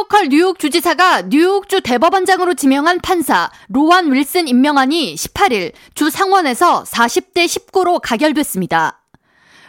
호컬 뉴욕 주지사가 뉴욕주 대법원장으로 지명한 판사 로완 윌슨 임명안이 18일 주 상원에서 40대 19로 가결됐습니다.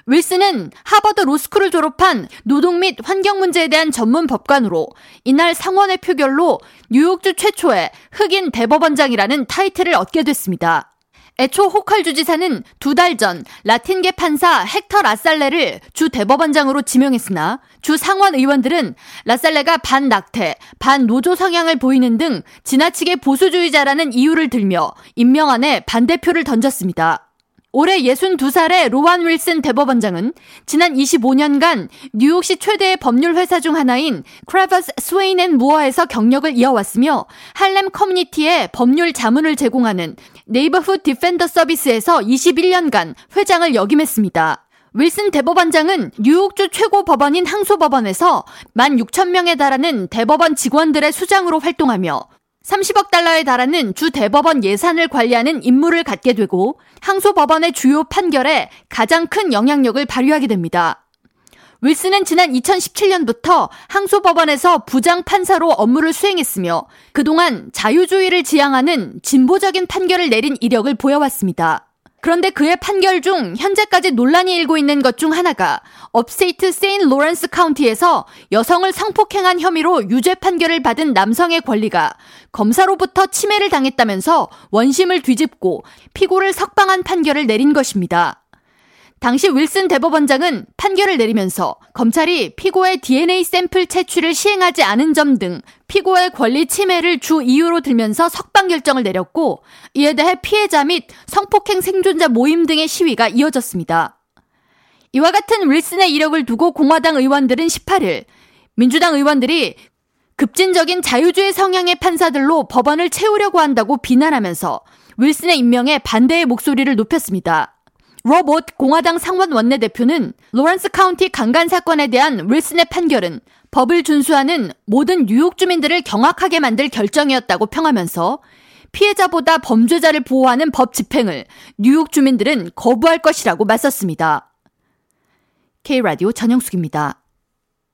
윌슨은 하버드 로스쿨을 졸업한 노동 및 환경 문제에 대한 전문 법관으로 이날 상원의 표결로 뉴욕주 최초의 흑인 대법원장이라는 타이틀을 얻게 됐습니다. 애초 호컬 주지사는 두 달 전 라틴계 판사 헥터 라살레를 주 대법원장으로 지명했으나 주 상원 의원들은 라살레가 반낙태, 반노조 성향을 보이는 등 지나치게 보수주의자라는 이유를 들며 임명안에 반대표를 던졌습니다. 올해 62살의 로완 윌슨 대법원장은 지난 25년간 뉴욕시 최대의 법률 회사 중 하나인 Cravath, Swaine & Moore에서 경력을 이어왔으며 할렘 커뮤니티에 법률 자문을 제공하는 Neighborhood Defender Service에서 21년간 회장을 역임했습니다. 윌슨 대법원장은 뉴욕주 최고 법원인 항소법원에서 16,000명에 달하는 대법원 직원들의 수장으로 활동하며 30억 달러에 달하는 주 대법원 예산을 관리하는 임무를 갖게 되고 항소 법원의 주요 판결에 가장 큰 영향력을 발휘하게 됩니다. 윌슨은 지난 2017년부터 항소법원에서 부장 판사로 업무를 수행했으며 그동안 자유주의를 지향하는 진보적인 판결을 내린 이력을 보여왔습니다. 그런데 그의 판결 중 현재까지 논란이 일고 있는 것 중 하나가 upstate 세인트 로렌스 카운티에서 여성을 성폭행한 혐의로 유죄 판결을 받은 남성의 권리가 검사로부터 침해를 당했다면서 원심을 뒤집고 피고를 석방한 판결을 내린 것입니다. 당시 윌슨 대법원장은 판결을 내리면서 검찰이 피고의 DNA 샘플 채취를 시행하지 않은 점 등 피고의 권리 침해를 주 이유로 들면서 석방 결정을 내렸고 이에 대해 피해자 및 성폭행 생존자 모임 등의 시위가 이어졌습니다. 이와 같은 윌슨의 이력을 두고 공화당 의원들은 18일 민주당 의원들이 급진적인 자유주의 성향의 판사들로 법원을 채우려고 한다고 비난하면서 윌슨의 임명에 반대의 목소리를 높였습니다. 롭 오트 공화당 상원 원내대표는 로런스 카운티 강간 사건에 대한 윌슨의 판결은 법을 준수하는 모든 뉴욕 주민들을 경악하게 만들 결정이었다고 평하면서 피해자보다 범죄자를 보호하는 법 집행을 뉴욕 주민들은 거부할 것이라고 맞섰습니다. K라디오 전영숙입니다.